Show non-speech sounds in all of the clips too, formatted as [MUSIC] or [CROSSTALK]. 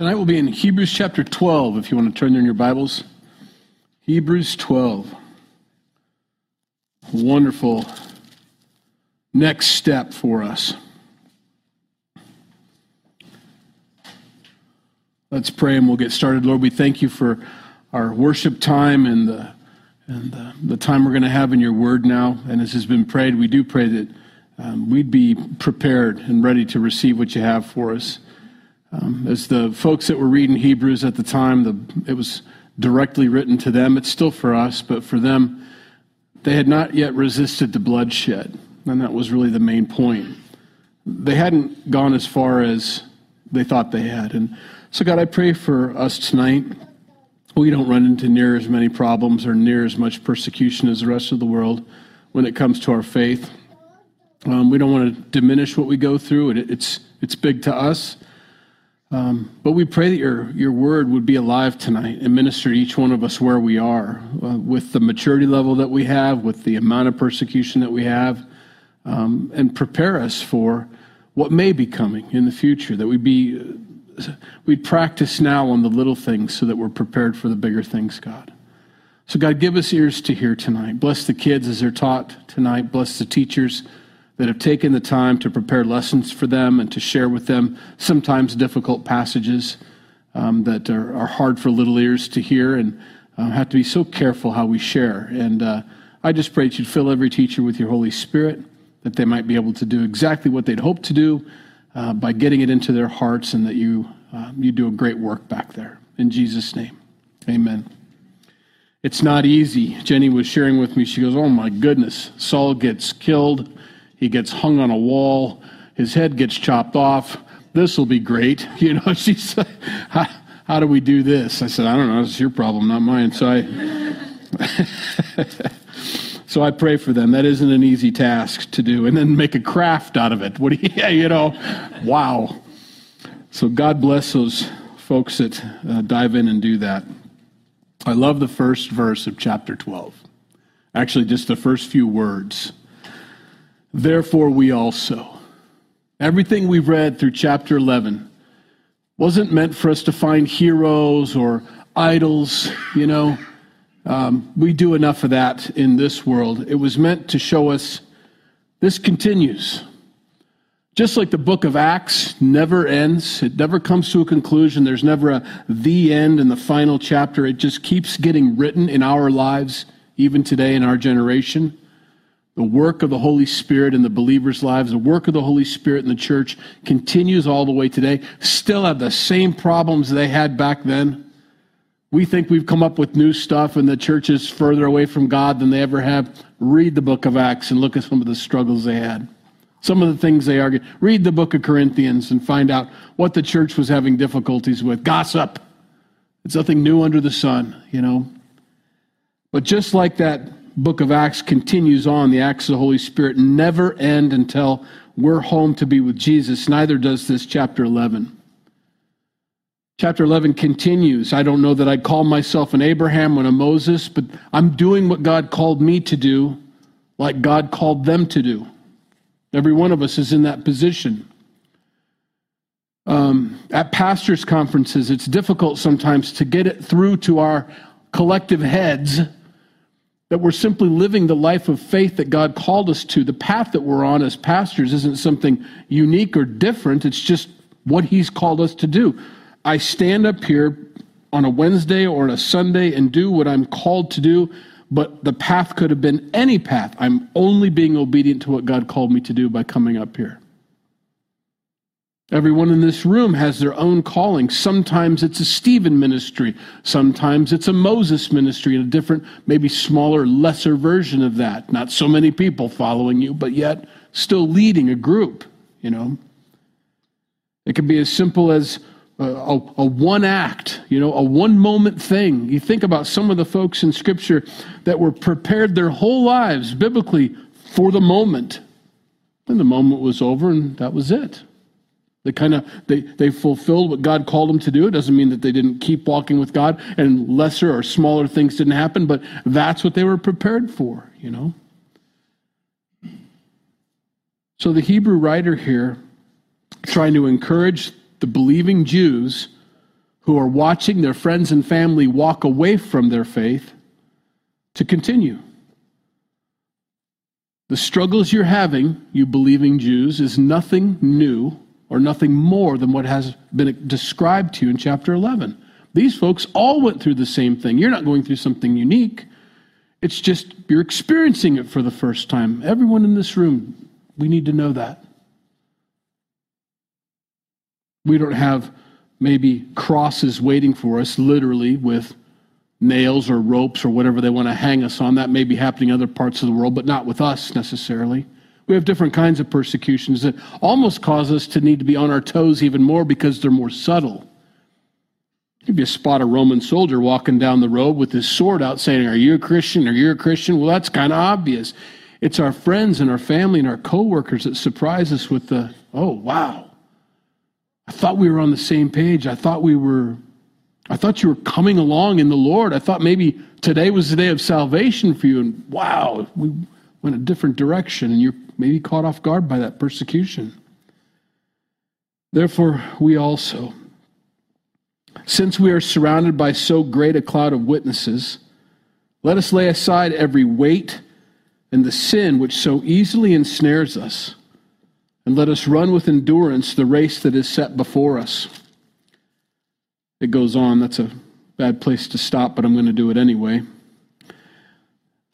Tonight we'll be in Hebrews chapter 12, if you want to turn there in your Bibles. Hebrews 12. Wonderful next step for us. Let's pray and we'll get started. Lord, we thank you for our worship time and the, and the, the time we're going to have in your word now. And as has been prayed, we do pray that um, we'd be prepared and ready to receive what you have for us. Um, as the folks that were reading Hebrews at the time, the, it was directly written to them. It's still for us, but for them, they had not yet resisted the bloodshed. And that was really the main point. They hadn't gone as far as they thought they had. And so, God, I pray for us tonight. We don't run into near as many problems or near as much persecution as the rest of the world when it comes to our faith. Um, we don't want to diminish what we go through. It, it's, it's big to us. Um, but we pray that your, your word would be alive tonight and minister to each one of us where we are, uh, with the maturity level that we have, with the amount of persecution that we have, um, and prepare us for what may be coming in the future, that we be, we'd practice now on the little things so that we're prepared for the bigger things, God. So, God, give us ears to hear tonight. Bless the kids as they're taught tonight. Bless the teachers that have taken the time to prepare lessons for them and to share with them sometimes difficult passages um, that are, are, hard for little ears to hear and uh, have to be so careful how we share. And uh, I just pray that you'd fill every teacher with your Holy Spirit, that they might be able to do exactly what they'd hoped to do uh, by getting it into their hearts, and that you, uh, you do a great work back there. In Jesus' name, amen. It's not easy. Jenny was sharing with me. She goes, Oh my goodness, Saul gets killed he gets hung on a wall. His head gets chopped off. This will be great. [LAUGHS] You know, she said, how, how do we do this? I said, I don't know. It's your problem, not mine. So I. [LAUGHS] so I pray for them. That isn't an easy task to do, and then make a craft out of it. What do you, [LAUGHS] you know, wow. So God bless those folks that uh, dive in and do that. I love the first verse of chapter 12. Actually, just the first few words. Therefore, we also. Everything we've read through chapter 11 wasn't meant for us to find heroes or idols, you know. Um, we do enough of that in this world. It was meant to show us this continues. Just like the book of Acts never ends, it never comes to a conclusion. There's never a the end in the final chapter. It just keeps getting written in our lives, even today in our generation. The work of the Holy Spirit in the believers' lives, the work of the Holy Spirit in the church continues all the way today. Still have the same problems they had back then. We think we've come up with new stuff and the church is further away from God than they ever have. Read the book of Acts and look at some of the struggles they had. Some of the things they argued. Read the book of Corinthians and find out what the church was having difficulties with. Gossip. It's nothing new under the sun, you know. But just like that book of Acts continues on, the acts of the Holy Spirit never end until we're home to be with Jesus. Neither does this chapter 11. Chapter 11 continues. I don't know that I'd call myself an Abraham or a Moses, but I'm doing what God called me to do, like God called them to do. Every one of us is in that position. Um, at pastors' conferences, it's difficult sometimes to get it through to our collective heads that we're simply living the life of faith that God called us to. The path that we're on as pastors isn't something unique or different, it's just what He's called us to do. I stand up here on a Wednesday or on a Sunday and do what I'm called to do, but the path could have been any path. I'm only being obedient to what God called me to do by coming up here. Everyone in this room has their own calling. Sometimes it's a Stephen ministry. Sometimes it's a Moses ministry, a different, maybe smaller, lesser version of that. Not so many people following you, but yet still leading a group, you know. It can be as simple as a, a, a, one act, you know, a one moment thing. You think about some of the folks in Scripture that were prepared their whole lives biblically for the moment. And the moment was over, and that was it. They kind of they, they fulfilled what God called them to do. It doesn't mean that they didn't keep walking with God and lesser or smaller things didn't happen, but that's what they were prepared for, you know. So the Hebrew writer here trying to encourage the believing Jews who are watching their friends and family walk away from their faith to continue. The struggles you're having, you believing Jews, is nothing new or nothing more than what has been described to you in chapter 11. These folks all went through the same thing. You're not going through something unique. It's just you're experiencing it for the first time. Everyone in this room, we need to know that. We don't have maybe crosses waiting for us, literally, with nails or ropes or whatever they want to hang us on. That may be happening in other parts of the world, but not with us necessarily. We have different kinds of persecutions that almost cause us to need to be on our toes even more because they're more subtle. If you spot a Roman soldier walking down the road with his sword out saying, Are you a Christian? Are you a Christian? Well, that's kind of obvious. It's our friends and our family and our coworkers that surprise us with the, Oh, wow. I thought we were on the same page. I thought we were, I thought you were coming along in the Lord. I thought maybe today was the day of salvation for you. And wow, we went a different direction and you're maybe caught off guard by that persecution. Therefore, we also, since we are surrounded by so great a cloud of witnesses, let us lay aside every weight and the sin which so easily ensnares us and let us run with endurance the race that is set before us. It goes on. That's a bad place to stop, but I'm going to do it anyway.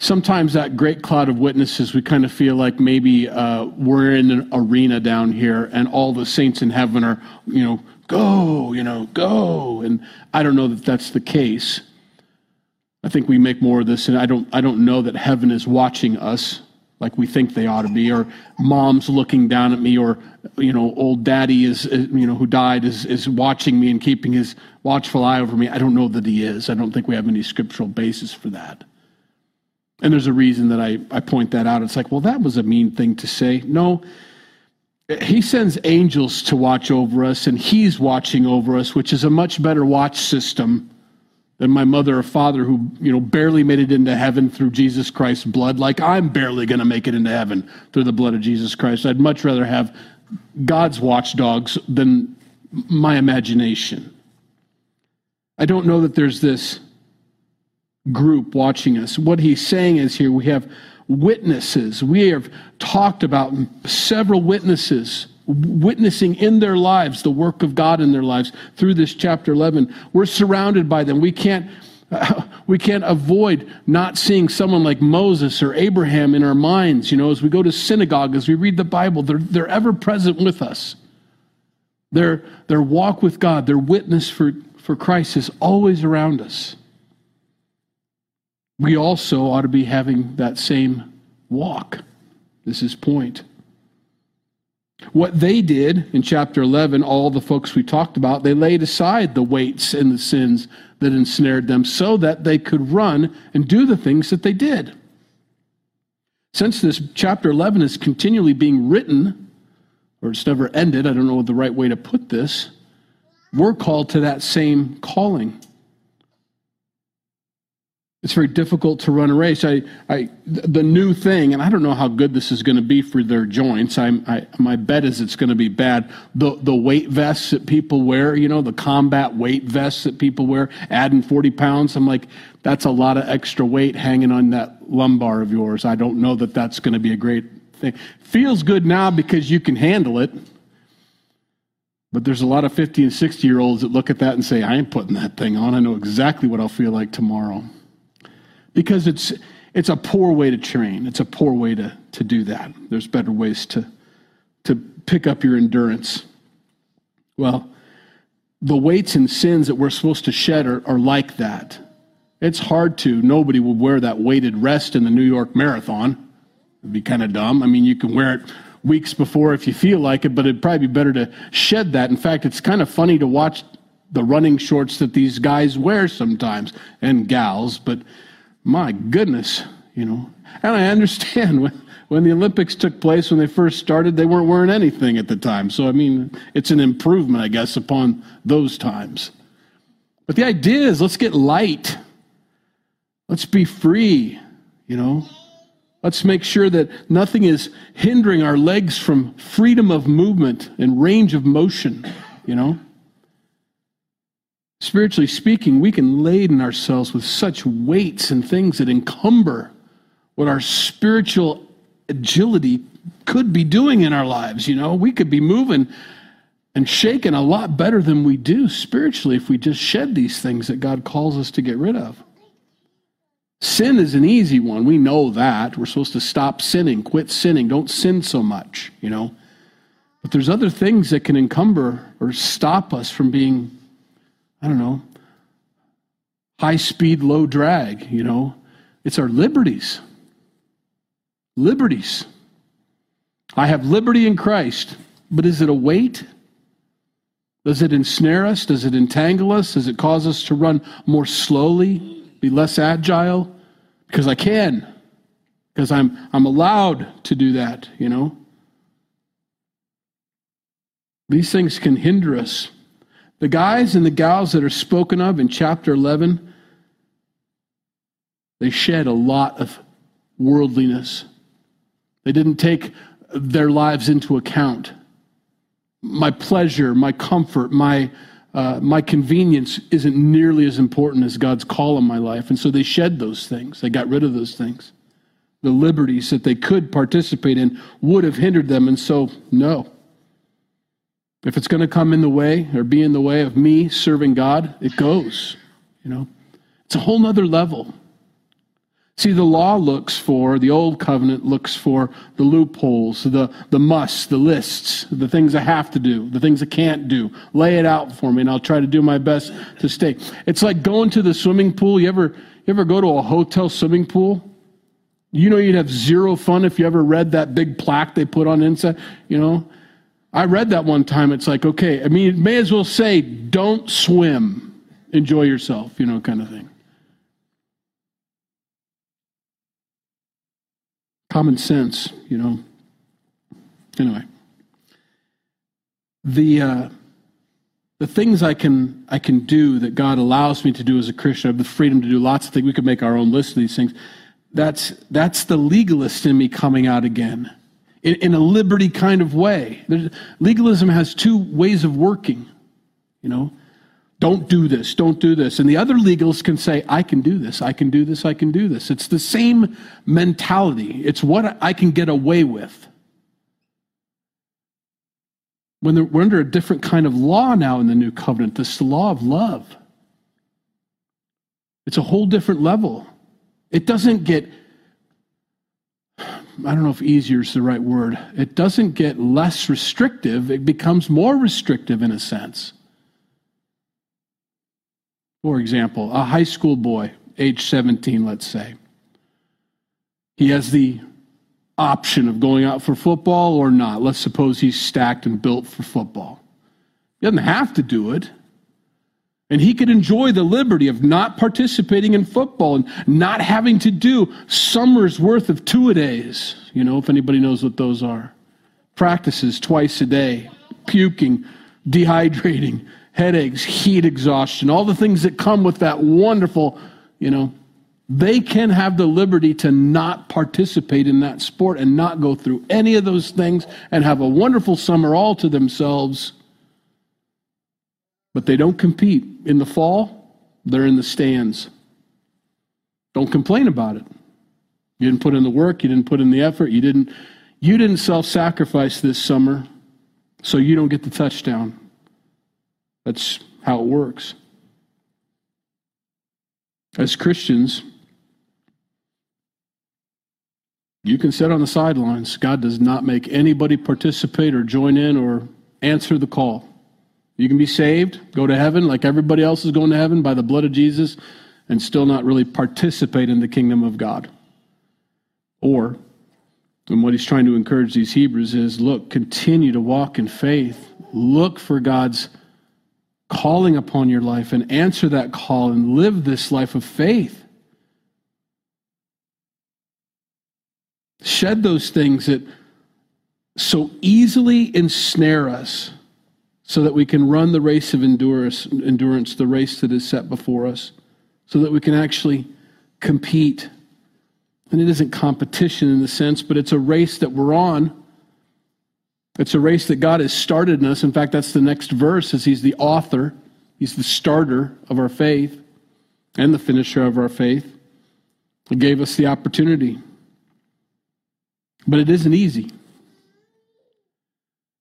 Sometimes that great cloud of witnesses, we kind of feel like maybe uh, we're in an arena down here, and all the saints in heaven are, you know, go, you know, go. And I don't know that that's the case. I think we make more of this, and I don't, I don't know that heaven is watching us like we think they ought to be, or mom's looking down at me, or you know, old daddy is you know who died is is watching me and keeping his watchful eye over me. I don't know that he is. I don't think we have any scriptural basis for that. And there's a reason that I, I point that out. It's like, well, that was a mean thing to say. No, he sends angels to watch over us, and he's watching over us, which is a much better watch system than my mother or father who, you know, barely made it into heaven through Jesus Christ's blood, like I'm barely going to make it into heaven through the blood of Jesus Christ. I'd much rather have God's watchdogs than my imagination. I don't know that there's this group watching us. What he's saying is here we have witnesses. We have talked about several witnesses witnessing in their lives the work of God in their lives through this chapter 11. We're surrounded by them. We can't [LAUGHS] we can't avoid not seeing someone like Moses or Abraham in our minds. You know, as we go to synagogue, as we read the Bible, they're, they're ever present with us. Their, their walk with God, their witness for, for Christ is always around us. We also ought to be having that same walk. This is point. What they did in chapter 11, all the folks we talked about, they laid aside the weights and the sins that ensnared them so that they could run and do the things that they did. Since this chapter 11 is continually being written, or it's never ended, I don't know the right way to put this, we're called to that same calling. It's very difficult to run a race. I, I, the new thing, and I don't know how good this is going to be for their joints. I'm, I, my bet is it's going to be bad. The, the weight vests that people wear, you know, the combat weight vests that people wear, adding 40 pounds. I'm like, that's a lot of extra weight hanging on that lumbar of yours. I don't know that that's going to be a great thing. Feels good now because you can handle it. But there's a lot of 50 and 60 year olds that look at that and say, I ain't putting that thing on. I know exactly what I'll feel like tomorrow because it's it's a poor way to train. It's a poor way to, to do that. There's better ways to to pick up your endurance. Well, the weights and sins that we're supposed to shed are, are like that. It's hard to. Nobody would wear that weighted rest in the New York Marathon. It'd be kind of dumb. I mean, you can wear it weeks before if you feel like it, but it'd probably be better to shed that. In fact, it's kind of funny to watch the running shorts that these guys wear sometimes and gals, but my goodness, you know. And I understand when, when the Olympics took place, when they first started, they weren't wearing anything at the time. So, I mean, it's an improvement, I guess, upon those times. But the idea is let's get light. Let's be free, you know. Let's make sure that nothing is hindering our legs from freedom of movement and range of motion, you know. Spiritually speaking, we can laden ourselves with such weights and things that encumber what our spiritual agility could be doing in our lives. You know, we could be moving and shaking a lot better than we do spiritually if we just shed these things that God calls us to get rid of. Sin is an easy one. We know that. We're supposed to stop sinning, quit sinning, don't sin so much, you know. But there's other things that can encumber or stop us from being, I don't know, high speed, low drag, you know. It's our liberties. Liberties. I have liberty in Christ, but is it a weight? Does it ensnare us? Does it entangle us? Does it cause us to run more slowly, be less agile? Because I can, because I'm, I'm allowed to do that, you know? These things can hinder us. The guys and the gals that are spoken of in chapter 11, they shed a lot of worldliness. They didn't take their lives into account. My pleasure, my comfort, my, uh, my convenience isn't nearly as important as God's call on my life. And so they shed those things. They got rid of those things. The liberties that they could participate in would have hindered them. And so, no. If it's going to come in the way or be in the way of me serving God, it goes. You know, it's a whole nother level. See, the law looks for, the old covenant looks for the loopholes, the, the musts, the lists, the things I have to do, the things I can't do. Lay it out for me, and I'll try to do my best to stay. It's like going to the swimming pool. You ever, you ever go to a hotel swimming pool? You know you'd have zero fun if you ever read that big plaque they put on inside, you know? I read that one time. It's like, okay, I mean, may as well say, don't swim, enjoy yourself, you know, kind of thing. common sense, you know. Anyway, the uh, the things I can I can do that God allows me to do as a Christian, I have the freedom to do lots of things. We could make our own list of these things. That's that's the legalist in me coming out again, in, in a liberty kind of way. There's, legalism has two ways of working, you know. Don't do this, don't do this. And the other legals can say, I can do this, I can do this, I can do this. It's the same mentality. It's what I can get away with. When we're under a different kind of law now in the new covenant, this law of love. It's a whole different level. It doesn't get, I don't know if easier is the right word, it doesn't get less restrictive, it becomes more restrictive in a sense. For example, a high school boy, age 17, let's say, he has the option of going out for football or not. Let's suppose he's stacked and built for football. He doesn't have to do it. And he could enjoy the liberty of not participating in football and not having to do summer's worth of two a days. You know, if anybody knows what those are. Practices twice a day, puking, dehydrating, headaches, heat exhaustion, all the things that come with that wonderful, you know, they can have the liberty to not participate in that sport and not go through any of those things and have a wonderful summer all to themselves. But they don't compete. In the fall, they're in the stands. Don't complain about it. You didn't put in the work, you didn't put in the effort, you didn't you didn't self-sacrifice this summer, so you don't get the touchdown. That's how it works. As Christians, you can sit on the sidelines. God does not make anybody participate or join in or answer the call. You can be saved, go to heaven like everybody else is going to heaven by the blood of Jesus, and still not really participate in the kingdom of God. Or, and what he's trying to encourage these Hebrews is look, continue to walk in faith, look for God's calling upon your life and answer that call and live this life of faith. Shed those things that so easily ensnare us so that we can run the race of endurance, endurance, the race that is set before us, so that we can actually compete. And it isn't competition in the sense, but it's a race that we're on it's a race that God has started in us. In fact, that's the next verse, as He's the author. He's the starter of our faith and the finisher of our faith. He gave us the opportunity. But it isn't easy.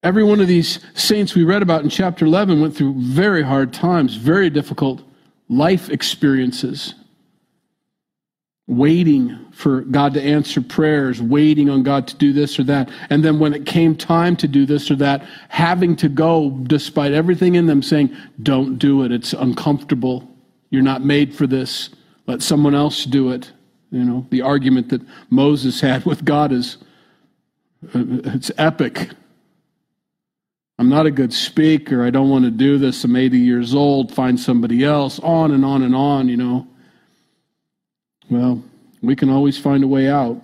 Every one of these saints we read about in chapter 11 went through very hard times, very difficult life experiences, waiting for God to answer prayers, waiting on God to do this or that. And then when it came time to do this or that, having to go despite everything in them saying, Don't do it. It's uncomfortable. You're not made for this. Let someone else do it. You know, the argument that Moses had with God is uh, it's epic. I'm not a good speaker. I don't want to do this. I'm 80 years old. Find somebody else. On and on and on, you know. Well, we can always find a way out.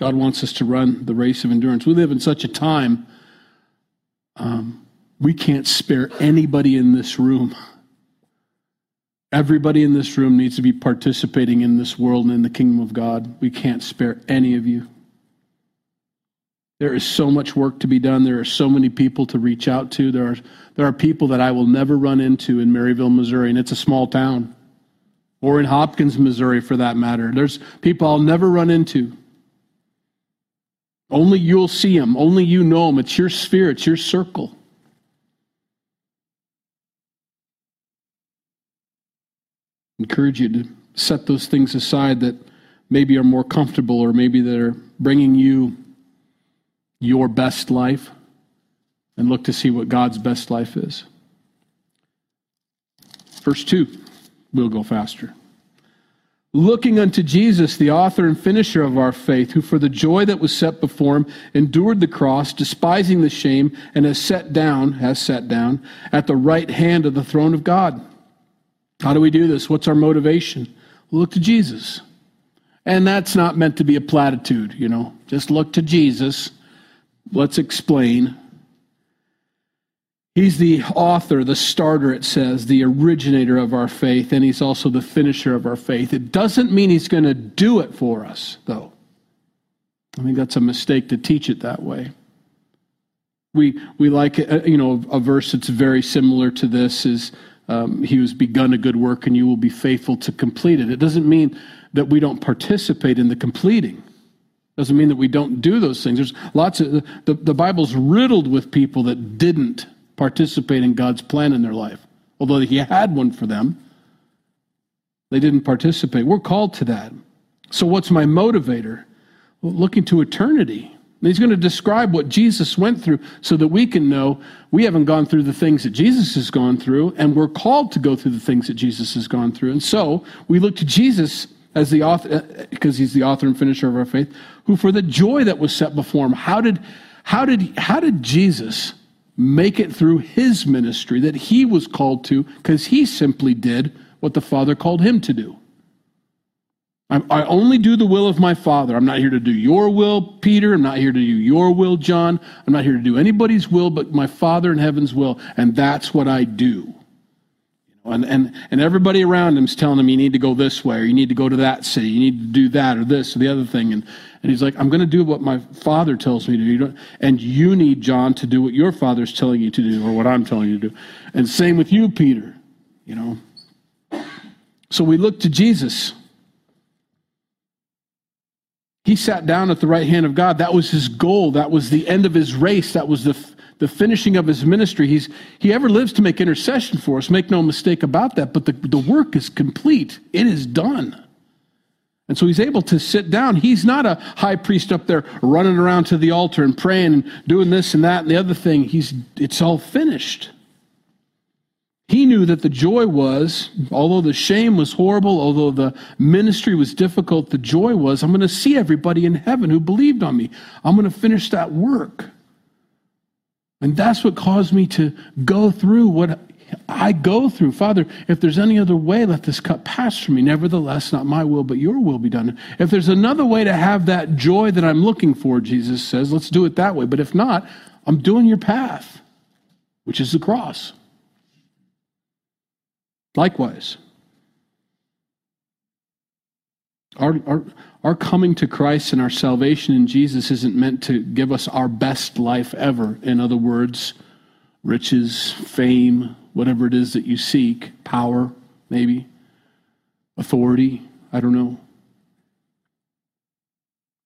God wants us to run the race of endurance. We live in such a time, um, we can't spare anybody in this room. Everybody in this room needs to be participating in this world and in the kingdom of God. We can't spare any of you. There is so much work to be done. There are so many people to reach out to. There are, there are people that I will never run into in Maryville, Missouri, and it's a small town, or in Hopkins, Missouri, for that matter. There's people I'll never run into. Only you'll see them. Only you know them. It's your sphere, it's your circle. Encourage you to set those things aside that maybe are more comfortable or maybe that are bringing you your best life and look to see what God's best life is. Verse 2, we'll go faster. Looking unto Jesus, the author and finisher of our faith, who for the joy that was set before him endured the cross, despising the shame, and has sat down, has sat down at the right hand of the throne of God. How do we do this? What's our motivation? Look to Jesus. And that's not meant to be a platitude, you know. Just look to Jesus Let's explain. He's the author, the starter, it says, the originator of our faith, and he's also the finisher of our faith. It doesn't mean he's going to do it for us, though. I think that's a mistake to teach it that way. We, we like, uh, you know, a verse that's very similar to this is, um, He who's begun a good work and you will be faithful to complete it. It doesn't mean that we don't participate in the completing. Doesn't mean that we don't do those things. There's lots of the, the Bible's riddled with people that didn't participate in God's plan in their life. Although He had one for them, they didn't participate. We're called to that. So, what's my motivator? Well, looking to eternity. He's going to describe what Jesus went through so that we can know we haven't gone through the things that Jesus has gone through, and we're called to go through the things that Jesus has gone through. And so we look to Jesus as the author, because uh, he's the author and finisher of our faith, who for the joy that was set before him, how did, how did, how did Jesus make it through his ministry that he was called to? Because he simply did what the Father called him to do. I, I only do the will of my Father. I'm not here to do your will, Peter. I'm not here to do your will, John. I'm not here to do anybody's will but my Father in heaven's will. And that's what I do. And, and, and everybody around him is telling him, you need to go this way, or you need to go to that city, you need to do that, or this, or the other thing. And, and he's like, I'm going to do what my father tells me to do. And you need, John, to do what your father's telling you to do, or what I'm telling you to do. And same with you, Peter, you know. So we look to Jesus. He sat down at the right hand of God. That was his goal. That was the end of his race. That was the the finishing of his ministry. He's, he ever lives to make intercession for us, make no mistake about that, but the, the work is complete. It is done. And so he's able to sit down. He's not a high priest up there running around to the altar and praying and doing this and that and the other thing. He's, it's all finished. He knew that the joy was, although the shame was horrible, although the ministry was difficult, the joy was, I'm going to see everybody in heaven who believed on me. I'm going to finish that work. And that's what caused me to go through what I go through. Father, if there's any other way, let this cup pass from me. Nevertheless, not my will, but your will be done. If there's another way to have that joy that I'm looking for, Jesus says, let's do it that way. But if not, I'm doing your path, which is the cross. Likewise, our, our, our coming to Christ and our salvation in Jesus isn't meant to give us our best life ever. In other words, riches, fame, whatever it is that you seek, power, maybe, authority, I don't know.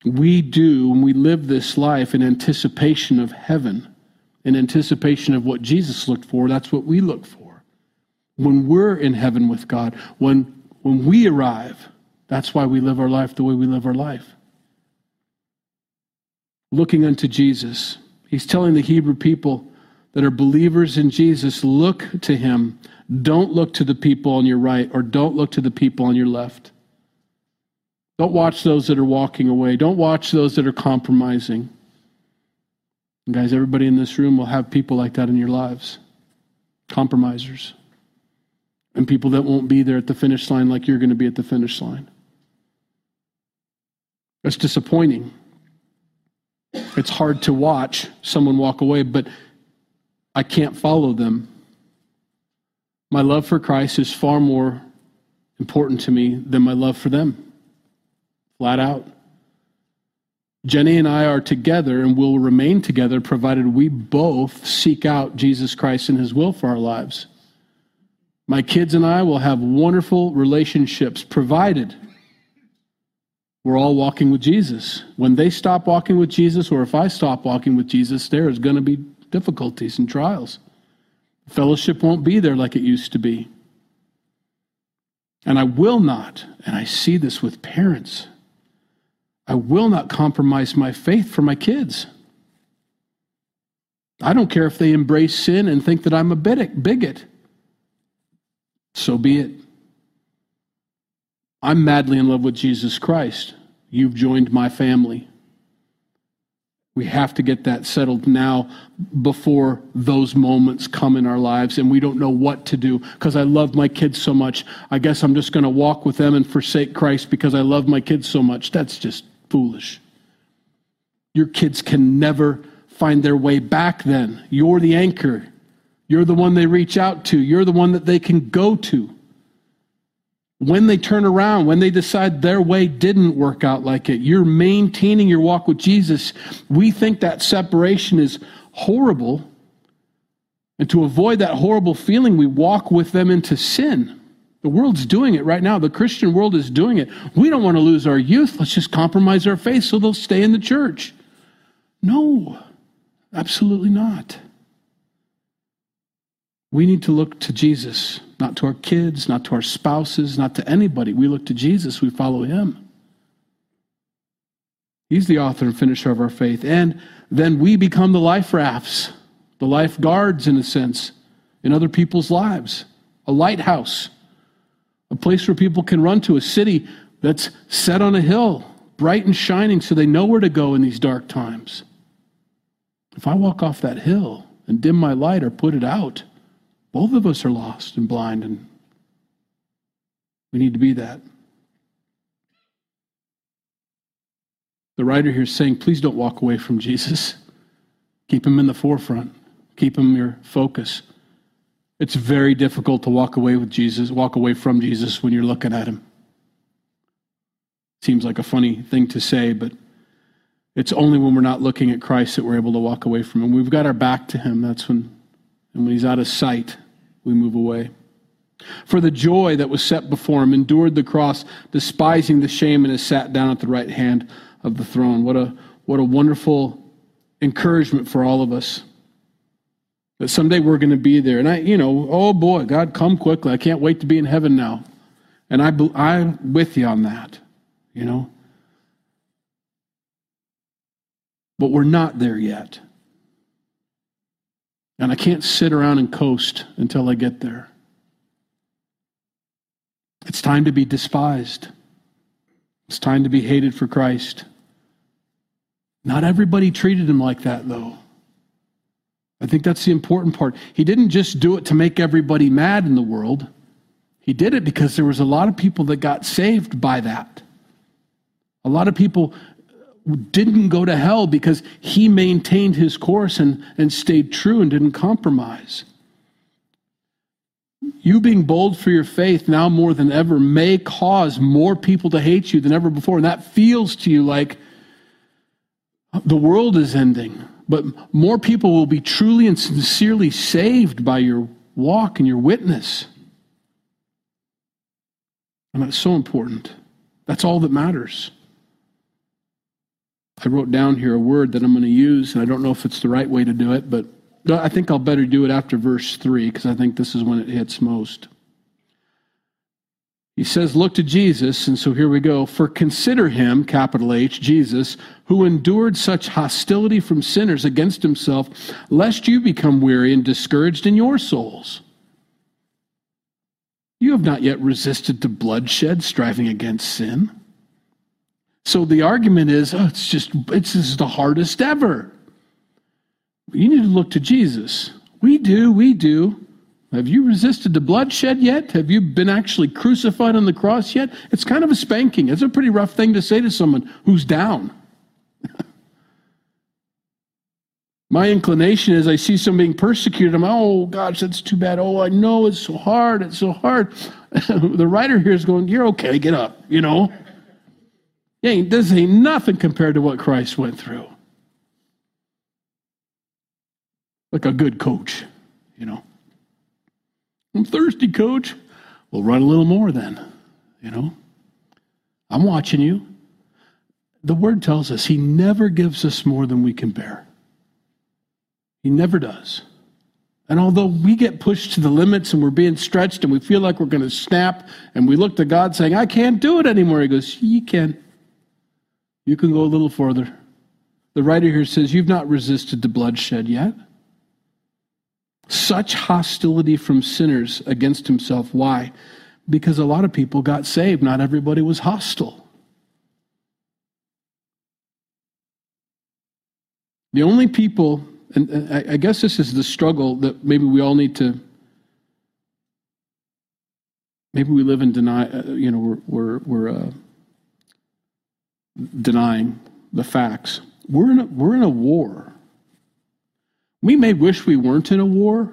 We do, and we live this life in anticipation of heaven, in anticipation of what Jesus looked for. That's what we look for. When we're in heaven with God, when, when we arrive, that's why we live our life the way we live our life. Looking unto Jesus. He's telling the Hebrew people that are believers in Jesus look to him. Don't look to the people on your right or don't look to the people on your left. Don't watch those that are walking away. Don't watch those that are compromising. And guys, everybody in this room will have people like that in your lives compromisers. And people that won't be there at the finish line like you're going to be at the finish line. That's disappointing. It's hard to watch someone walk away, but I can't follow them. My love for Christ is far more important to me than my love for them flat out. Jenny and I are together and will remain together provided we both seek out Jesus Christ and His will for our lives. My kids and I will have wonderful relationships provided we're all walking with Jesus. When they stop walking with Jesus, or if I stop walking with Jesus, there is going to be difficulties and trials. Fellowship won't be there like it used to be. And I will not, and I see this with parents, I will not compromise my faith for my kids. I don't care if they embrace sin and think that I'm a bigot. So be it. I'm madly in love with Jesus Christ. You've joined my family. We have to get that settled now before those moments come in our lives and we don't know what to do because I love my kids so much. I guess I'm just going to walk with them and forsake Christ because I love my kids so much. That's just foolish. Your kids can never find their way back then. You're the anchor. You're the one they reach out to. You're the one that they can go to. When they turn around, when they decide their way didn't work out like it, you're maintaining your walk with Jesus. We think that separation is horrible. And to avoid that horrible feeling, we walk with them into sin. The world's doing it right now. The Christian world is doing it. We don't want to lose our youth. Let's just compromise our faith so they'll stay in the church. No, absolutely not. We need to look to Jesus, not to our kids, not to our spouses, not to anybody. We look to Jesus, we follow him. He's the author and finisher of our faith. And then we become the life rafts, the lifeguards, in a sense, in other people's lives, a lighthouse a place where people can run to, a city that's set on a hill, bright and shining, so they know where to go in these dark times. If I walk off that hill and dim my light or put it out, both of us are lost and blind, and we need to be that. The writer here is saying, please don't walk away from Jesus. Keep him in the forefront, keep him your focus. It's very difficult to walk away with Jesus, walk away from Jesus when you're looking at him. Seems like a funny thing to say, but it's only when we're not looking at Christ that we're able to walk away from him. We've got our back to him. That's when, and when he's out of sight, we move away. For the joy that was set before him, endured the cross, despising the shame, and has sat down at the right hand of the throne. What a, what a wonderful encouragement for all of us. That someday we're going to be there. And I, you know, oh boy, God, come quickly. I can't wait to be in heaven now. And I, I'm with you on that, you know. But we're not there yet. And I can't sit around and coast until I get there. It's time to be despised. It's time to be hated for Christ. Not everybody treated him like that, though. I think that's the important part. He didn't just do it to make everybody mad in the world. He did it because there was a lot of people that got saved by that. A lot of people didn't go to hell because he maintained his course and, and stayed true and didn't compromise. You being bold for your faith now more than ever may cause more people to hate you than ever before. And that feels to you like the world is ending but more people will be truly and sincerely saved by your walk and your witness. And that's so important. That's all that matters. I wrote down here a word that I'm going to use, and I don't know if it's the right way to do it, but I think I'll better do it after verse 3 because I think this is when it hits most. He says, Look to Jesus, and so here we go. For consider him, capital H, Jesus, who endured such hostility from sinners against himself, lest you become weary and discouraged in your souls. You have not yet resisted to bloodshed, striving against sin. So the argument is, oh, it's just, it's just the hardest ever. You need to look to Jesus. We do, we do. Have you resisted the bloodshed yet? Have you been actually crucified on the cross yet? It's kind of a spanking. It's a pretty rough thing to say to someone who's down. [LAUGHS] My inclination is I see someone being persecuted. I'm, like, oh gosh, that's too bad. Oh, I know it's so hard. It's so hard. [LAUGHS] the writer here is going, You're okay, get up, you know. Yeah, this ain't nothing compared to what Christ went through. Like a good coach, you know. I'm thirsty, coach. We'll run a little more then, you know. I'm watching you. The word tells us he never gives us more than we can bear. He never does. And although we get pushed to the limits and we're being stretched and we feel like we're going to snap and we look to God saying, I can't do it anymore, he goes, You can. You can go a little further. The writer here says, You've not resisted the bloodshed yet. Such hostility from sinners against himself. Why? Because a lot of people got saved. Not everybody was hostile. The only people, and I guess this is the struggle that maybe we all need to, maybe we live in deny, uh, you know, we're, we're, we're uh, denying the facts. We're in a, we're in a war. We may wish we weren't in a war.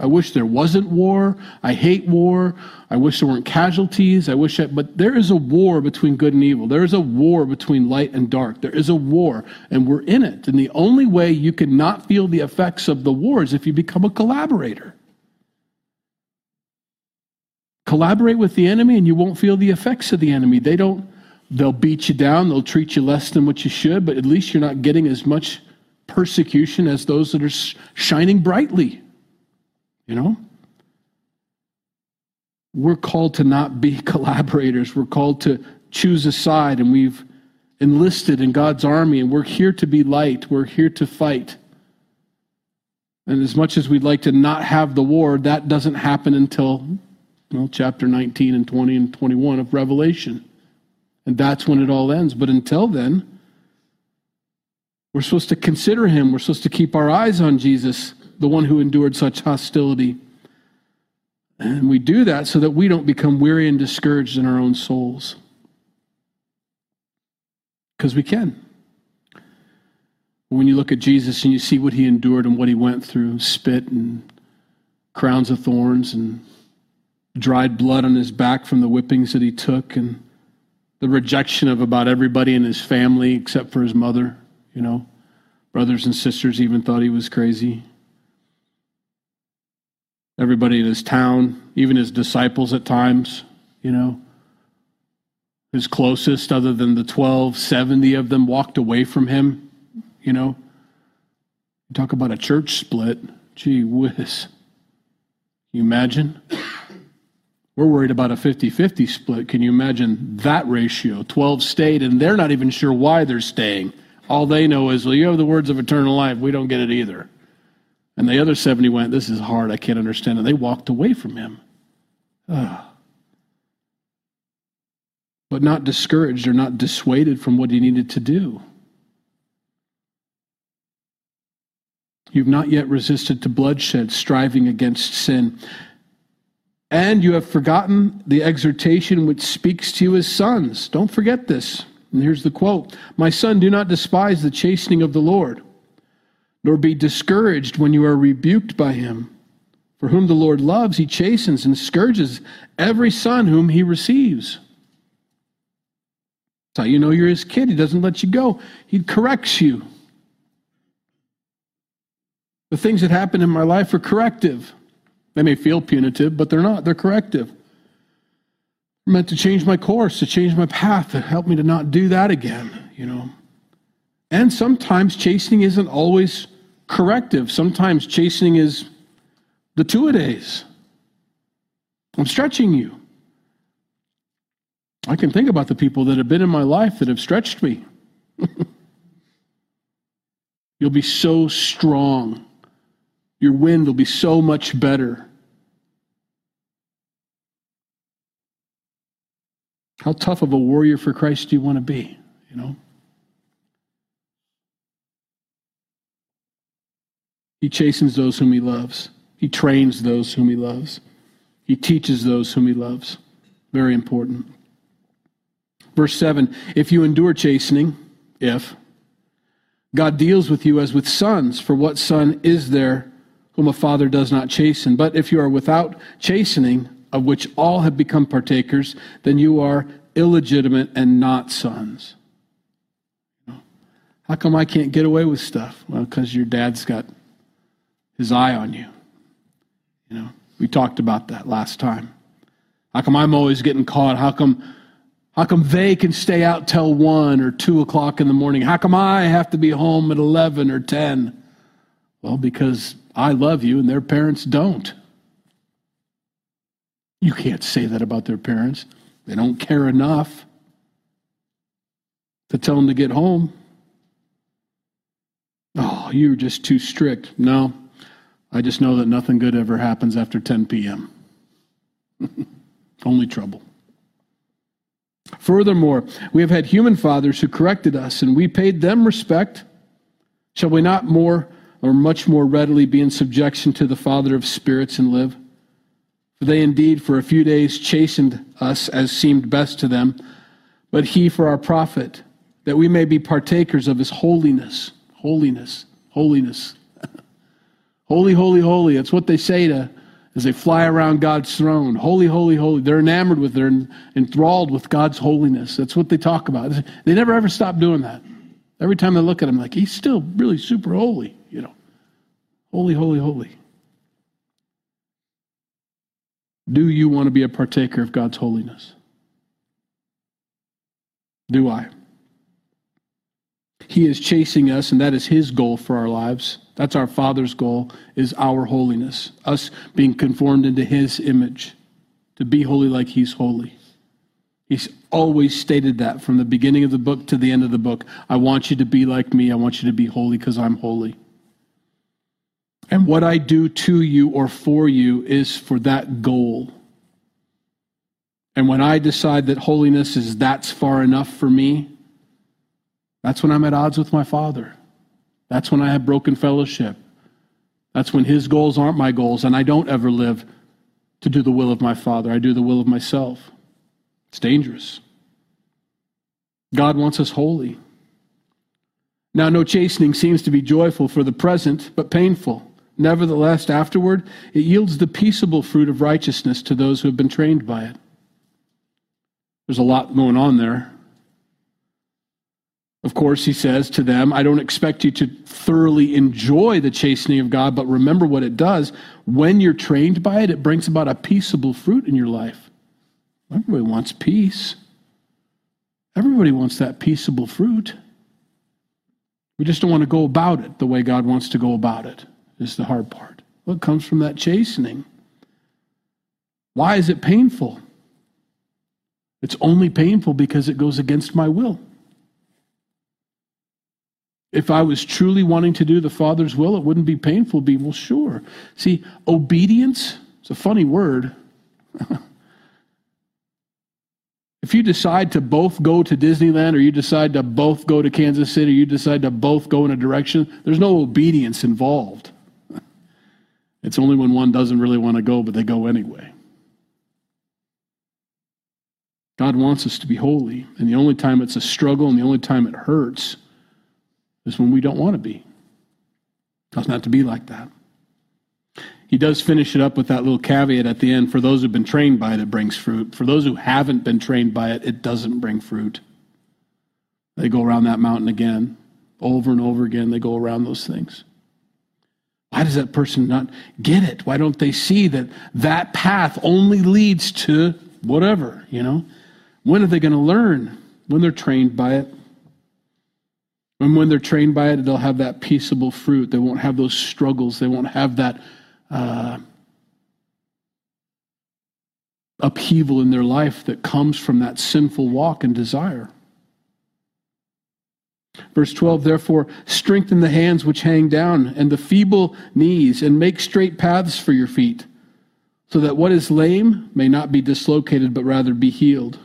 I wish there wasn't war. I hate war. I wish there weren't casualties. I wish that, but there is a war between good and evil. There is a war between light and dark. There is a war, and we're in it. And the only way you can not feel the effects of the war is if you become a collaborator. Collaborate with the enemy, and you won't feel the effects of the enemy. They don't, they'll beat you down, they'll treat you less than what you should, but at least you're not getting as much persecution as those that are shining brightly. You know? We're called to not be [LAUGHS] collaborators. We're called to choose a side, and we've enlisted in God's army, and we're here to be light. We're here to fight. And as much as we'd like to not have the war, that doesn't happen until well, chapter 19 and 20 and 21 of Revelation. And that's when it all ends. But until then, we're supposed to consider him. We're supposed to keep our eyes on Jesus, the one who endured such hostility. And we do that so that we don't become weary and discouraged in our own souls. Because we can. When you look at Jesus and you see what he endured and what he went through spit and crowns of thorns and dried blood on his back from the whippings that he took and the rejection of about everybody in his family except for his mother you know. Brothers and sisters even thought he was crazy. Everybody in his town, even his disciples at times, you know. His closest, other than the 12, 70 of them walked away from him, you know. talk about a church split. Gee whiz. Can you imagine? We're worried about a 50 50 split. Can you imagine that ratio? 12 stayed, and they're not even sure why they're staying. All they know is, well, you have the words of eternal life. We don't get it either. And the other 70 went, This is hard. I can't understand. And they walked away from him. Ugh. But not discouraged or not dissuaded from what he needed to do. You've not yet resisted to bloodshed, striving against sin. And you have forgotten the exhortation which speaks to you as sons. Don't forget this. And here's the quote My son, do not despise the chastening of the Lord, nor be discouraged when you are rebuked by him. For whom the Lord loves, he chastens and scourges every son whom he receives. That's how you know you're his kid. He doesn't let you go, he corrects you. The things that happen in my life are corrective. They may feel punitive, but they're not. They're corrective. They're meant to change my course, to change my path, to help me to not do that again, you know. And sometimes chastening isn't always corrective. Sometimes chastening is the two a days. I'm stretching you. I can think about the people that have been in my life that have stretched me. [LAUGHS] You'll be so strong. Your wind will be so much better. How tough of a warrior for Christ do you want to be? You know? He chastens those whom he loves. He trains those whom he loves. He teaches those whom he loves. Very important. Verse 7 If you endure chastening, if, God deals with you as with sons, for what son is there whom a father does not chasten? But if you are without chastening, of which all have become partakers, then you are illegitimate and not sons. How come I can't get away with stuff? Well, because your dad's got his eye on you. You know, we talked about that last time. How come I'm always getting caught? How come how come they can stay out till one or two o'clock in the morning? How come I have to be home at eleven or ten? Well, because I love you and their parents don't. You can't say that about their parents. They don't care enough to tell them to get home. Oh, you're just too strict. No, I just know that nothing good ever happens after 10 p.m. [LAUGHS] Only trouble. Furthermore, we have had human fathers who corrected us, and we paid them respect. Shall we not more or much more readily be in subjection to the Father of spirits and live? They indeed for a few days chastened us as seemed best to them, but he for our profit, that we may be partakers of his holiness. Holiness, holiness. [LAUGHS] holy, holy, holy. That's what they say to as they fly around God's throne. Holy, holy, holy. They're enamored with, they're enthralled with God's holiness. That's what they talk about. They never ever stop doing that. Every time they look at him, like, he's still really super holy, you know. Holy, holy, holy. Do you want to be a partaker of God's holiness? Do I? He is chasing us, and that is His goal for our lives. That's our Father's goal, is our holiness, us being conformed into His image, to be holy like He's holy. He's always stated that from the beginning of the book to the end of the book. I want you to be like me. I want you to be holy because I'm holy. And what I do to you or for you is for that goal. And when I decide that holiness is that's far enough for me, that's when I'm at odds with my Father. That's when I have broken fellowship. That's when His goals aren't my goals, and I don't ever live to do the will of my Father. I do the will of myself. It's dangerous. God wants us holy. Now, no chastening seems to be joyful for the present, but painful. Nevertheless, afterward, it yields the peaceable fruit of righteousness to those who have been trained by it. There's a lot going on there. Of course, he says to them, I don't expect you to thoroughly enjoy the chastening of God, but remember what it does. When you're trained by it, it brings about a peaceable fruit in your life. Everybody wants peace. Everybody wants that peaceable fruit. We just don't want to go about it the way God wants to go about it is the hard part. What comes from that chastening? Why is it painful? It's only painful because it goes against my will. If I was truly wanting to do the Father's will, it wouldn't be painful. Be well, sure. See, obedience, it's a funny word. [LAUGHS] if you decide to both go to Disneyland or you decide to both go to Kansas City, you decide to both go in a direction, there's no obedience involved. It's only when one doesn't really want to go, but they go anyway. God wants us to be holy, and the only time it's a struggle and the only time it hurts is when we don't want to be. Doesn't have to be like that. He does finish it up with that little caveat at the end for those who've been trained by it, it brings fruit. For those who haven't been trained by it, it doesn't bring fruit. They go around that mountain again, over and over again, they go around those things. Why does that person not get it? Why don't they see that that path only leads to whatever, you know? When are they going to learn? When they're trained by it. And when they're trained by it, they'll have that peaceable fruit. They won't have those struggles. They won't have that uh, upheaval in their life that comes from that sinful walk and desire. Verse 12, therefore, strengthen the hands which hang down and the feeble knees, and make straight paths for your feet, so that what is lame may not be dislocated, but rather be healed.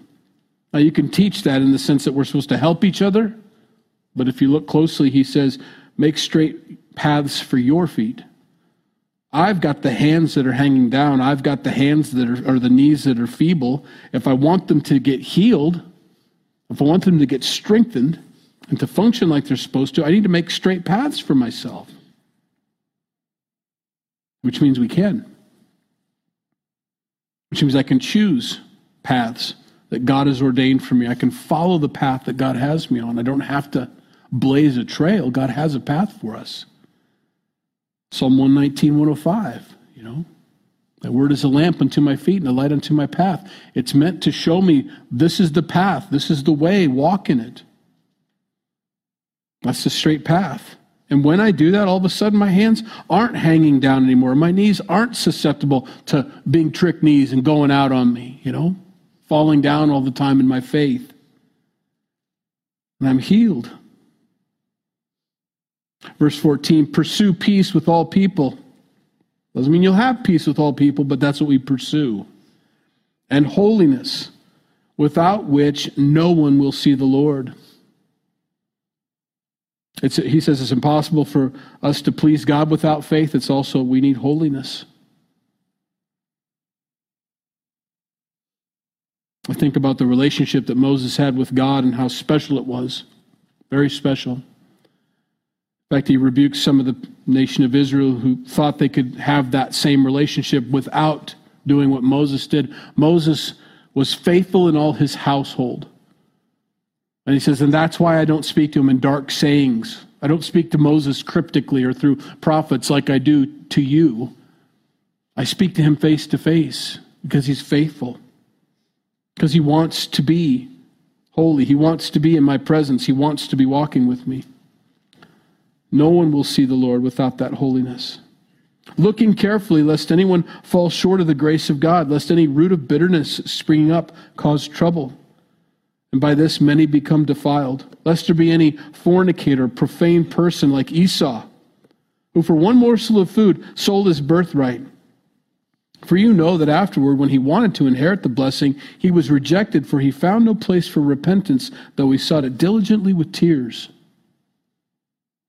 Now, you can teach that in the sense that we're supposed to help each other, but if you look closely, he says, make straight paths for your feet. I've got the hands that are hanging down. I've got the hands that are, or the knees that are feeble. If I want them to get healed, if I want them to get strengthened and to function like they're supposed to, I need to make straight paths for myself. Which means we can. Which means I can choose paths that God has ordained for me. I can follow the path that God has me on. I don't have to blaze a trail. God has a path for us. Psalm 119, 105, you know. That word is a lamp unto my feet and a light unto my path. It's meant to show me this is the path, this is the way, walk in it. That's the straight path. And when I do that, all of a sudden my hands aren't hanging down anymore. My knees aren't susceptible to being trick knees and going out on me, you know, falling down all the time in my faith. And I'm healed. Verse 14 pursue peace with all people. Doesn't mean you'll have peace with all people, but that's what we pursue. And holiness, without which no one will see the Lord. It's, he says it's impossible for us to please God without faith. It's also, we need holiness. I think about the relationship that Moses had with God and how special it was. Very special. In fact, he rebukes some of the nation of Israel who thought they could have that same relationship without doing what Moses did. Moses was faithful in all his household. And he says, and that's why I don't speak to him in dark sayings. I don't speak to Moses cryptically or through prophets like I do to you. I speak to him face to face because he's faithful, because he wants to be holy. He wants to be in my presence. He wants to be walking with me. No one will see the Lord without that holiness. Looking carefully, lest anyone fall short of the grace of God, lest any root of bitterness springing up cause trouble. And by this many become defiled, lest there be any fornicator, profane person like Esau, who for one morsel of food sold his birthright. For you know that afterward, when he wanted to inherit the blessing, he was rejected, for he found no place for repentance, though he sought it diligently with tears.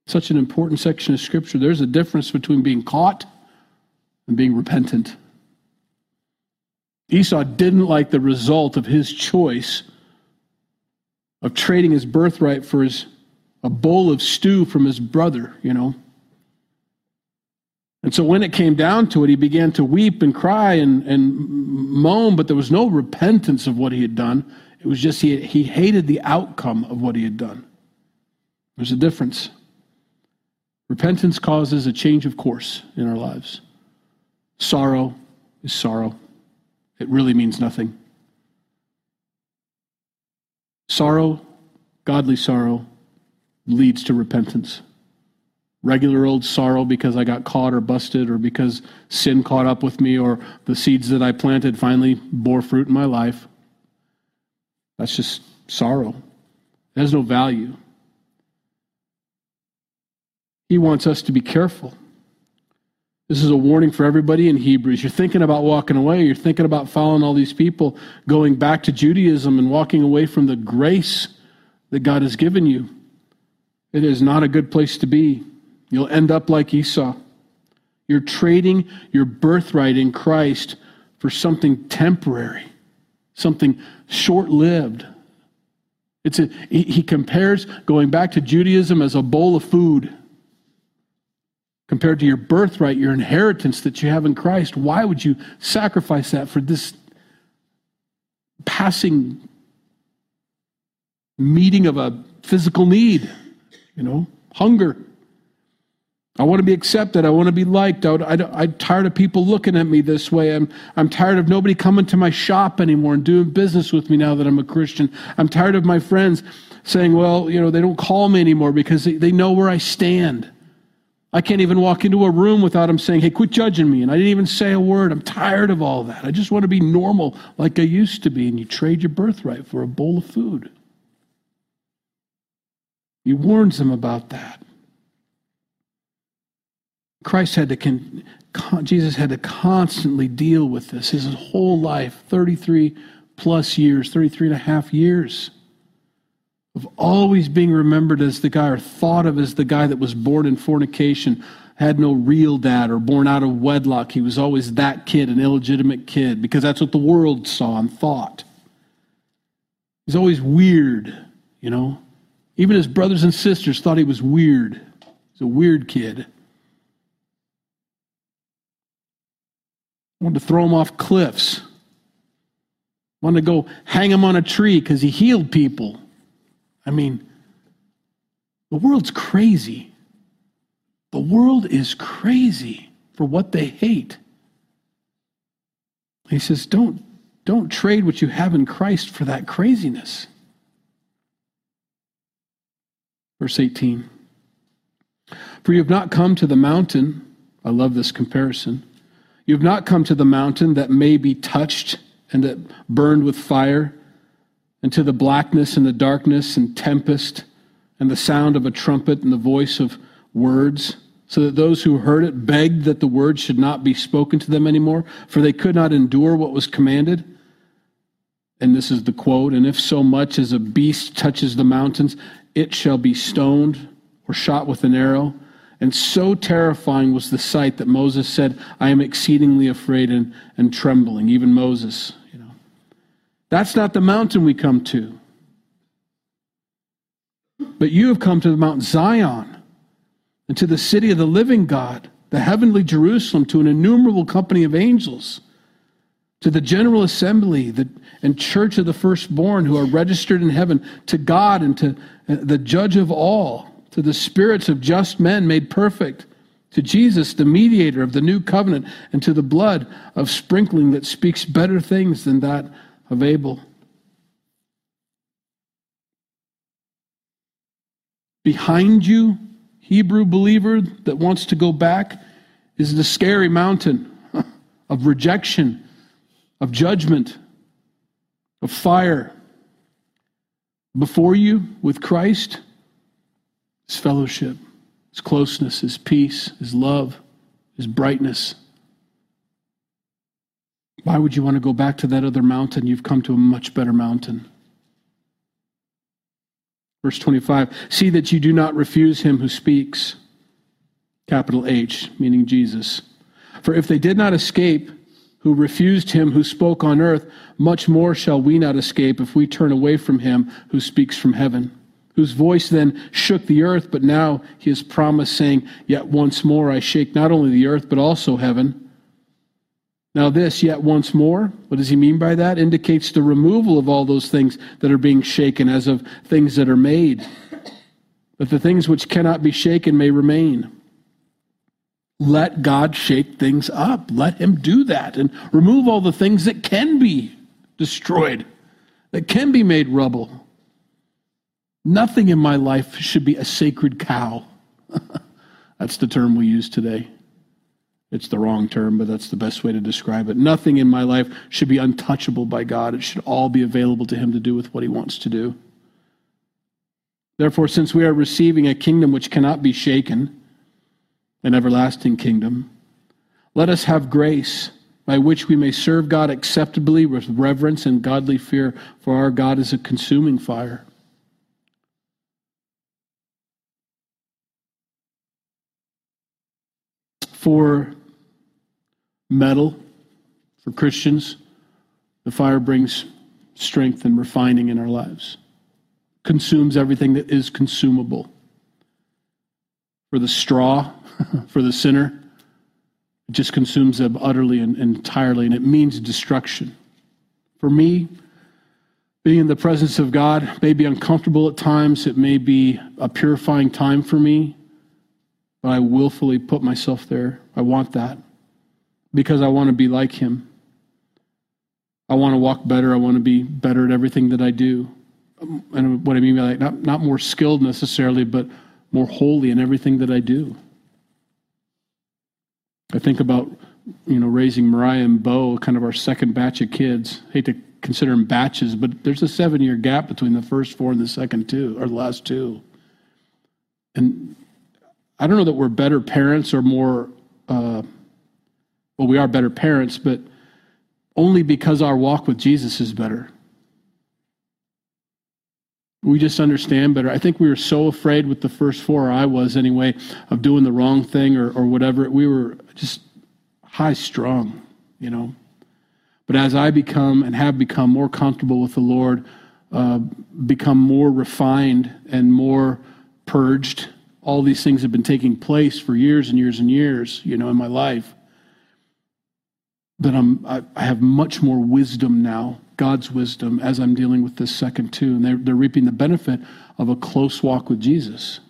Such an important section of Scripture. There's a difference between being caught and being repentant. Esau didn't like the result of his choice of trading his birthright for his, a bowl of stew from his brother, you know. And so when it came down to it, he began to weep and cry and, and moan, but there was no repentance of what he had done. It was just he, he hated the outcome of what he had done. There's a difference. Repentance causes a change of course in our lives. Sorrow is sorrow, it really means nothing. Sorrow, godly sorrow, leads to repentance. Regular old sorrow because I got caught or busted or because sin caught up with me or the seeds that I planted finally bore fruit in my life. That's just sorrow. It has no value. He wants us to be careful. This is a warning for everybody in Hebrews. You're thinking about walking away. You're thinking about following all these people, going back to Judaism and walking away from the grace that God has given you. It is not a good place to be. You'll end up like Esau. You're trading your birthright in Christ for something temporary, something short lived. It's a, he, he compares going back to Judaism as a bowl of food compared to your birthright, your inheritance that you have in Christ, why would you sacrifice that for this passing meeting of a physical need? You know, hunger. I want to be accepted. I want to be liked. I, am tired of people looking at me this way. I'm, I'm tired of nobody coming to my shop anymore and doing business with me now that I'm a Christian. I'm tired of my friends saying, well, you know, they don't call me anymore because they, they know where I stand. I can't even walk into a room without him saying, hey, quit judging me. And I didn't even say a word. I'm tired of all that. I just want to be normal like I used to be. And you trade your birthright for a bowl of food. He warns them about that. Christ had to, con, Jesus had to constantly deal with this his whole life 33 plus years, 33 and a half years of always being remembered as the guy or thought of as the guy that was born in fornication, had no real dad, or born out of wedlock. He was always that kid, an illegitimate kid, because that's what the world saw and thought. He's always weird, you know. Even his brothers and sisters thought he was weird. He's a weird kid. Wanted to throw him off cliffs. Wanted to go hang him on a tree because he healed people. I mean, the world's crazy. The world is crazy for what they hate. He says, don't, don't trade what you have in Christ for that craziness. Verse 18 For you have not come to the mountain. I love this comparison. You have not come to the mountain that may be touched and that burned with fire, and to the blackness and the darkness and tempest, and the sound of a trumpet and the voice of words, so that those who heard it begged that the words should not be spoken to them anymore, for they could not endure what was commanded. And this is the quote And if so much as a beast touches the mountains, it shall be stoned or shot with an arrow. And so terrifying was the sight that Moses said, I am exceedingly afraid and, and trembling. Even Moses. That's not the mountain we come to. But you have come to the Mount Zion and to the city of the living God, the heavenly Jerusalem, to an innumerable company of angels, to the general assembly and church of the firstborn who are registered in heaven, to God and to uh, the judge of all to the spirits of just men made perfect, to Jesus, the mediator of the new covenant, and to the blood of sprinkling that speaks better things than that of Abel. Behind you, Hebrew believer that wants to go back, is the scary mountain [LAUGHS] of rejection, of judgment, of fire. Before you, with Christ, is fellowship, his closeness, his peace, his love, his brightness. Why would you want to go back to that other mountain? You've come to a much better mountain. Verse 25 See that you do not refuse him who speaks, capital H, meaning Jesus. For if they did not escape, who refused him who spoke on earth, much more shall we not escape if we turn away from him who speaks from heaven whose voice then shook the earth, but now he has promised, saying, Yet once more I shake not only the earth, but also heaven. Now, this, yet once more, what does he mean by that? Indicates the removal of all those things that are being shaken as of things that are made. But the things which cannot be shaken may remain. Let God shake things up. Let him do that and remove all the things that can be destroyed, that can be made rubble. Nothing in my life should be a sacred cow. [LAUGHS] that's the term we use today. It's the wrong term, but that's the best way to describe it. Nothing in my life should be untouchable by God. It should all be available to Him to do with what He wants to do. Therefore, since we are receiving a kingdom which cannot be shaken, an everlasting kingdom, let us have grace by which we may serve God acceptably with reverence and godly fear, for our God is a consuming fire. for metal, for Christians, the fire brings strength and refining in our lives, consumes everything that is consumable. For the straw, [LAUGHS] for the sinner, it just consumes them utterly and, entirely, and it means destruction. For me, being in the presence of God may be uncomfortable at times. It may be a purifying time for me. but I willfully put myself there. I want that because I want to be like him. I want to walk better. I want to be better at everything that I do. And what I mean by that, not, not more skilled necessarily, but more holy in everything that I do. I think about, you know, raising Mariah and Bo, kind of our second batch of kids. I hate to consider them batches, but there's a seven year gap between the first four and the second two, or the last two. And I don't know that we're better parents or more, uh, well, we are better parents, but only because our walk with Jesus is better. We just understand better. I think we were so afraid with the first four, or I was anyway, of doing the wrong thing or, or whatever. We were just high strung, you know. But as I become and have become more comfortable with the Lord, uh, become more refined and more purged, all these things have been taking place for years and years and years, you know, in my life that I'm, I, have much more wisdom now, God's wisdom, as I'm dealing with this second two. And they're, they're reaping the benefit of a close walk with Jesus.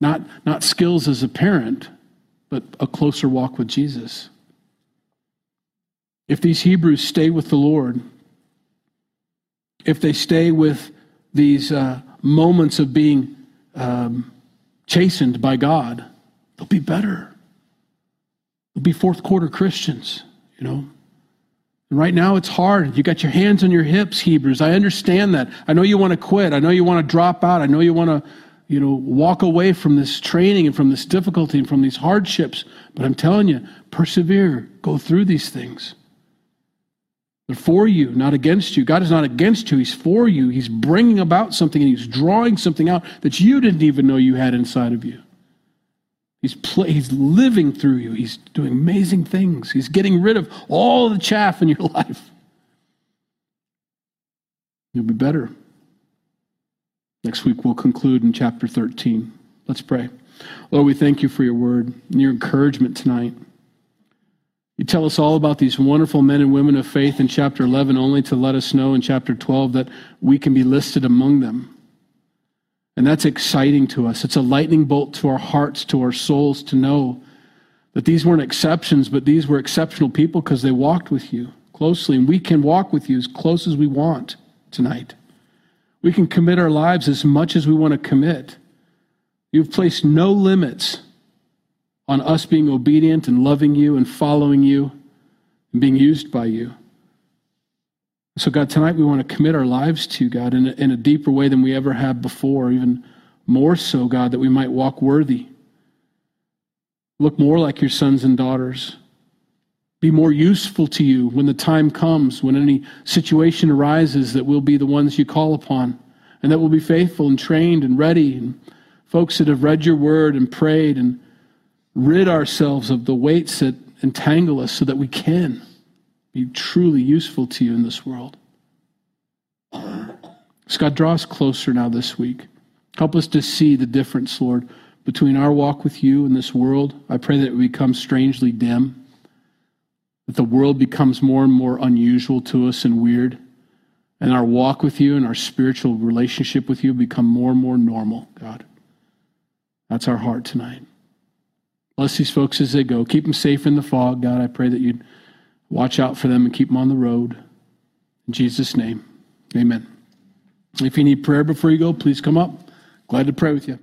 Not, not skills as a parent, but a closer walk with Jesus. If these Hebrews stay with the Lord, if they stay with these uh, moments of being um, chastened by God, they'll be better be fourth quarter Christians, you know. And right now it's hard. You got your hands on your hips, Hebrews. I understand that. I know you want to quit. I know you want to drop out. I know you want to, you know, walk away from this training and from this difficulty and from these hardships. But I'm telling you, persevere. Go through these things. They're for you, not against you. God is not against you. He's for you. He's bringing about something and He's drawing something out that you didn't even know you had inside of you. He's, he's living through you. He's doing amazing things. He's getting rid of all the chaff in your [LAUGHS] life. You'll be better. Next week, we'll conclude in chapter 13. Let's pray. Lord, we thank you for your word and your encouragement tonight. You tell us all about these wonderful men and women of faith in chapter 11, only to let us know in chapter 12 that we can be listed among them. And that's exciting to us. It's a lightning bolt to our hearts, to our souls to know that these weren't exceptions, but these were exceptional people because they walked with you closely. And we can walk with you as close as we want tonight. We can commit our lives as much as we want to commit. You've placed no limits on us being obedient and loving you and following you and being used by you. So, God, tonight we want to commit our lives to you, God, in a, in a deeper way than we ever have before, even more so, God, that we might walk worthy. Look more like your sons and daughters. Be more useful to you when the time comes, when any situation arises, that we'll be the ones you call upon, and that we'll be faithful and trained and ready, and folks that have read your word and prayed and rid ourselves of the weights that entangle us so that we can be truly useful to you in this world. God, draw us closer now this week. Help us to see the difference, Lord, between our walk with you and this world. I pray that it becomes strangely dim, that the world becomes more and more unusual to us and weird, and our walk with you and our spiritual relationship with you become more and more normal, God. That's our heart tonight. Bless these folks as they go. Keep them safe in the fog, God. I pray that you'd Watch out for them and keep them on the road. In Jesus' name, amen. If you need prayer before you go, please come up. Glad to pray with you.